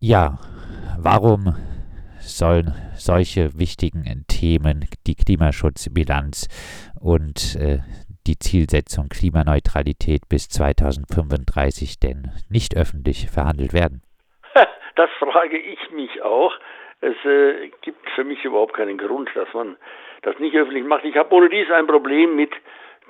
Ja, warum sollen solche wichtigen Themen, die Klimaschutzbilanz und äh, die Zielsetzung Klimaneutralität bis 2035 denn nicht öffentlich verhandelt werden? Das frage ich mich auch. Es äh, gibt für mich überhaupt keinen Grund, dass man das nicht öffentlich macht. Ich habe ohne dies ein Problem mit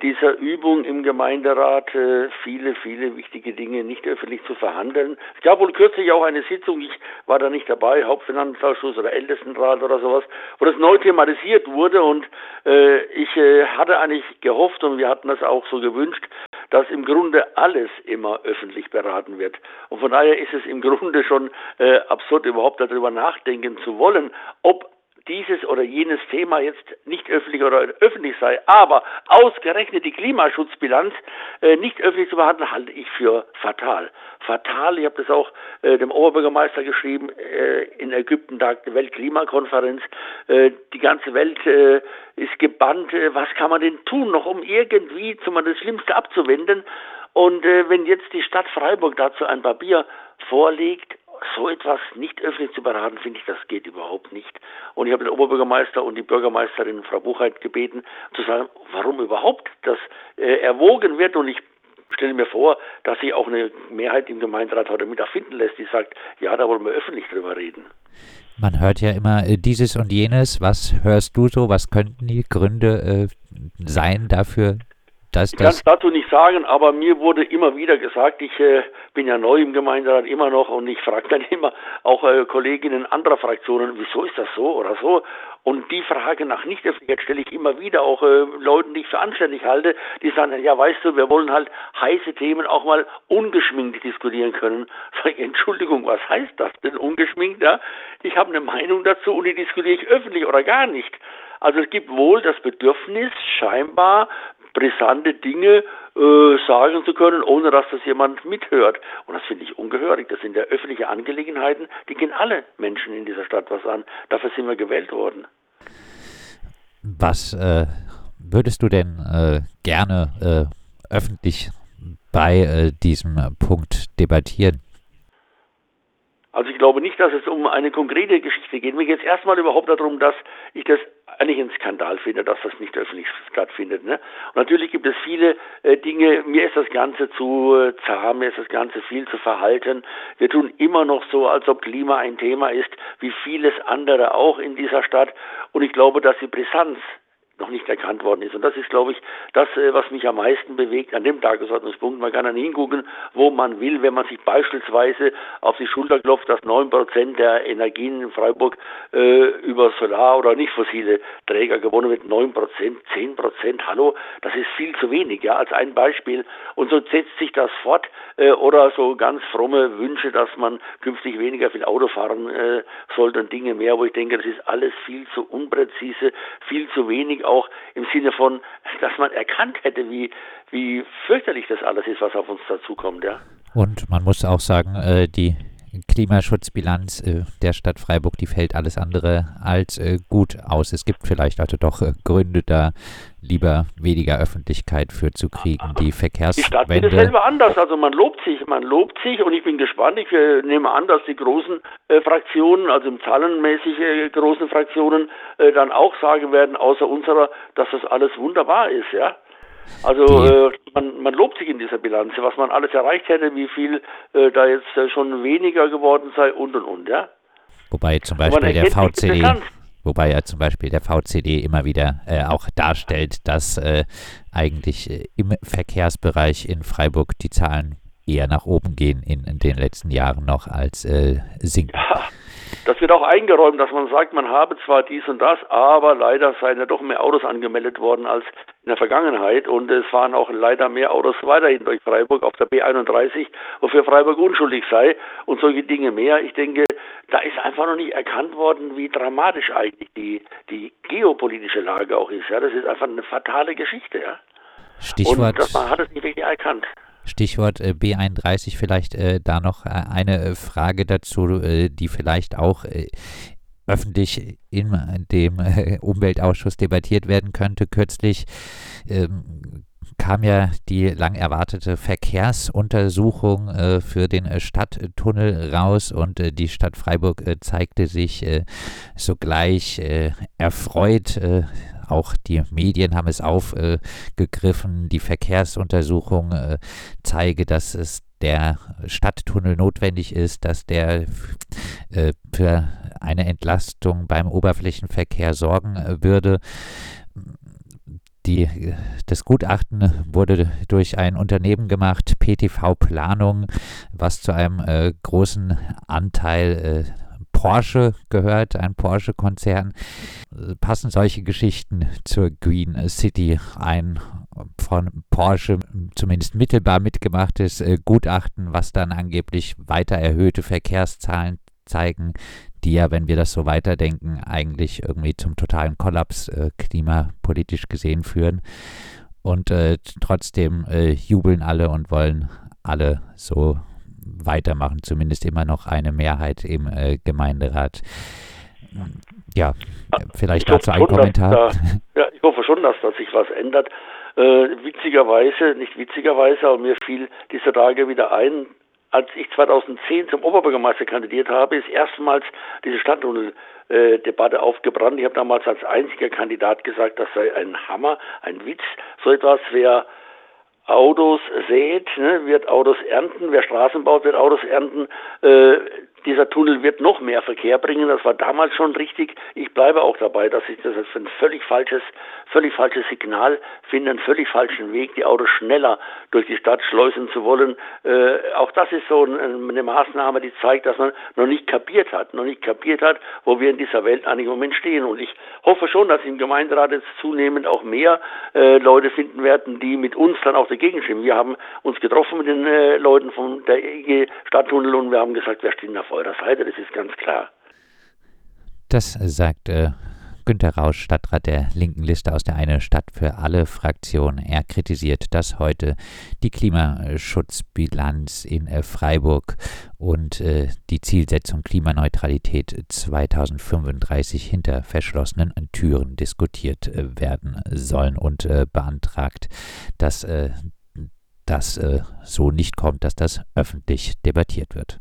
dieser Übung im Gemeinderat äh, viele, viele wichtige Dinge nicht öffentlich zu verhandeln. Es gab wohl kürzlich auch eine Sitzung, ich war da nicht dabei, Hauptfinanzausschuss oder Ältestenrat oder sowas, wo das neu thematisiert wurde und äh, ich äh, hatte eigentlich gehofft und wir hatten das auch so gewünscht, dass im Grunde alles immer öffentlich beraten wird. Und von daher ist es im Grunde schon äh, absurd, überhaupt darüber nachdenken zu wollen, ob dieses oder jenes Thema jetzt nicht öffentlich oder öffentlich sei, aber ausgerechnet die Klimaschutzbilanz äh, nicht öffentlich zu behandeln, halte ich für fatal. Fatal, ich habe das auch äh, dem Oberbürgermeister geschrieben, äh, in Ägypten tagt die Weltklimakonferenz, äh, die ganze Welt äh, ist gebannt, äh, was kann man denn tun, noch um irgendwie zum das Schlimmste abzuwenden und wenn jetzt die Stadt Freiburg dazu ein Papier vorlegt, so etwas nicht öffentlich zu beraten, finde ich, das geht überhaupt nicht. Und ich habe den Oberbürgermeister und die Bürgermeisterin Frau Buchheit gebeten, zu sagen, warum überhaupt das äh, erwogen wird. Und ich stelle mir vor, dass sich auch eine Mehrheit im Gemeinderat heute mit erfinden lässt, die sagt, ja, da wollen wir öffentlich drüber reden. Man hört ja immer äh, dieses und jenes. Was hörst du so? Was könnten die Gründe äh, sein dafür, das, ich kann es dazu nicht sagen, aber mir wurde immer wieder gesagt, ich äh, bin ja neu im Gemeinderat immer noch und ich frage dann immer auch äh, Kolleginnen anderer Fraktionen, wieso ist das so oder so? Und die Frage nach Nichtöffentlichkeit stelle ich immer wieder auch äh, Leuten, die ich für anständig halte, die sagen, ja weißt du, wir wollen halt heiße Themen auch mal ungeschminkt diskutieren können. Sag ich, Entschuldigung, was heißt das denn ungeschminkt? Ja? Ich habe eine Meinung dazu und die diskutiere ich öffentlich oder gar nicht. Also es gibt wohl das Bedürfnis, scheinbar brisante Dinge äh, sagen zu können, ohne dass das jemand mithört. Und das finde ich ungehörig. Das sind ja öffentliche Angelegenheiten, die gehen alle Menschen in dieser Stadt was an. Dafür sind wir gewählt worden. Was äh, würdest du denn äh, gerne äh, öffentlich bei äh, diesem Punkt debattieren? Also ich glaube nicht, dass es um eine konkrete Geschichte geht. Mir geht es erstmal überhaupt darum, dass ich das eigentlich ein Skandal finde, dass das nicht öffentlich stattfindet. Ne? Und natürlich gibt es viele äh, Dinge, mir ist das Ganze zu äh, zahm, mir ist das Ganze viel zu verhalten. Wir tun immer noch so, als ob Klima ein Thema ist, wie vieles andere auch in dieser Stadt. Und ich glaube, dass die Brisanz noch nicht erkannt worden ist. Und das ist, glaube ich, das, äh, was mich am meisten bewegt an dem Tagesordnungspunkt. Man kann dann hingucken, wo man will, wenn man sich beispielsweise auf die Schulter klopft, dass neun Prozent der Energien in Freiburg äh, über Solar- oder nicht fossile Träger gewonnen wird. Neun Prozent, zehn Prozent, hallo, das ist viel zu wenig, ja, als ein Beispiel. Und so setzt sich das fort. Äh, oder so ganz fromme Wünsche, dass man künftig weniger viel Auto fahren äh, sollte und Dinge mehr, wo ich denke, das ist alles viel zu unpräzise, viel zu wenig auch im Sinne von, dass man erkannt hätte, wie, wie fürchterlich das alles ist, was auf uns dazukommt, ja. Und man muss auch sagen, äh, die Klimaschutzbilanz äh, der Stadt Freiburg, die fällt alles andere als äh, gut aus. Es gibt vielleicht also doch äh, Gründe, da lieber weniger Öffentlichkeit für zu kriegen. Die Verkehrswende. Die Stadt sieht es selber anders. Also man lobt sich, man lobt sich und ich bin gespannt. Ich äh, nehme an, dass die großen äh, Fraktionen, also im zahlenmäßig äh, großen Fraktionen, dann auch sagen werden, außer unserer, dass das alles wunderbar ist, ja. Also äh, man, man lobt sich in dieser Bilanz, was man alles erreicht hätte, wie viel äh, da jetzt äh, schon weniger geworden sei und und und, ja. Wobei zum Beispiel der VCD, wobei ja zum Beispiel der VCD immer wieder äh, auch darstellt, dass äh, eigentlich äh, im Verkehrsbereich in Freiburg die Zahlen eher nach oben gehen in, in den letzten Jahren noch als sinken. Ja. Das wird auch eingeräumt, dass man sagt, man habe zwar dies und das, aber leider seien ja doch mehr Autos angemeldet worden als in der Vergangenheit und es fahren auch leider mehr Autos weiterhin durch Freiburg auf der B31, wofür Freiburg unschuldig sei und solche Dinge mehr. Ich denke, da ist einfach noch nicht erkannt worden, wie dramatisch eigentlich die, die geopolitische Lage auch ist. Ja, das ist einfach eine fatale Geschichte. Ja. Stichwort. Und das, man hat es nicht wirklich erkannt. Stichwort äh, B31, vielleicht äh, da noch äh, eine Frage dazu, die vielleicht auch öffentlich in dem Umweltausschuss debattiert werden könnte. Kürzlich ähm, kam ja die lang erwartete Verkehrsuntersuchung äh, für den äh, Stadttunnel raus und äh, die Stadt Freiburg zeigte sich sogleich erfreut. Auch die Medien haben es aufgegriffen. die Verkehrsuntersuchung zeige, dass es der Stadttunnel notwendig ist, dass der für eine Entlastung beim Oberflächenverkehr sorgen würde. Die, das Gutachten wurde durch ein Unternehmen gemacht, PTV Planung, was zu einem äh, großen Anteil äh, Porsche gehört, ein Porsche-Konzern. Passen solche Geschichten zur Green City ein von Porsche zumindest mittelbar mitgemachtes äh, Gutachten, was dann angeblich weiter erhöhte Verkehrszahlen zeigen, die ja, wenn wir das so weiterdenken, eigentlich irgendwie zum totalen Kollaps äh, klimapolitisch gesehen führen. Und äh, trotzdem äh, jubeln alle und wollen alle so weitermachen, zumindest immer noch eine Mehrheit im äh, Gemeinderat. Ja, vielleicht dazu ein Kommentar. Da, ja, ich hoffe schon, dass da sich was ändert. Äh, witzigerweise, nicht witzigerweise, aber mir fiel diese Tage wieder ein, als ich 2010 zum Oberbürgermeister kandidiert habe, ist erstmals diese Stadttunnel-Debatte aufgebrannt. Ich habe damals als einziger Kandidat gesagt, das sei ein Hammer, ein Witz. So etwas, wer Autos sät, ne, wird Autos ernten, wer Straßen baut, wird Autos ernten. Äh, dieser Tunnel wird noch mehr Verkehr bringen. Das war damals schon richtig. Ich bleibe auch dabei, dass ich das als ein völlig falsches, völlig falsches Signal finde, einen völlig falschen Weg, die Autos schneller durch die Stadt schleusen zu wollen. Äh, auch das ist so eine Maßnahme, die zeigt, dass man noch nicht kapiert hat, noch nicht kapiert hat, wo wir in dieser Welt eigentlich im Moment stehen. Und ich hoffe schon, dass im Gemeinderat jetzt zunehmend auch mehr äh, Leute finden werden, die mit uns dann auch dagegen stimmen. Wir haben uns getroffen mit den äh, Leuten von der EG Stadttunnel und wir haben gesagt, wir stehen auf eurer Seite, das ist ganz klar. Das sagt äh, Günter Rausch, Stadtrat der linken Liste aus der Eine Stadt für alle Fraktion. Er kritisiert, dass heute die Klimaschutzbilanz in äh, Freiburg und äh, die Zielsetzung Klimaneutralität 2035 hinter verschlossenen Türen diskutiert äh, werden sollen und äh, beantragt, dass äh, das äh, so nicht kommt, dass das öffentlich debattiert wird.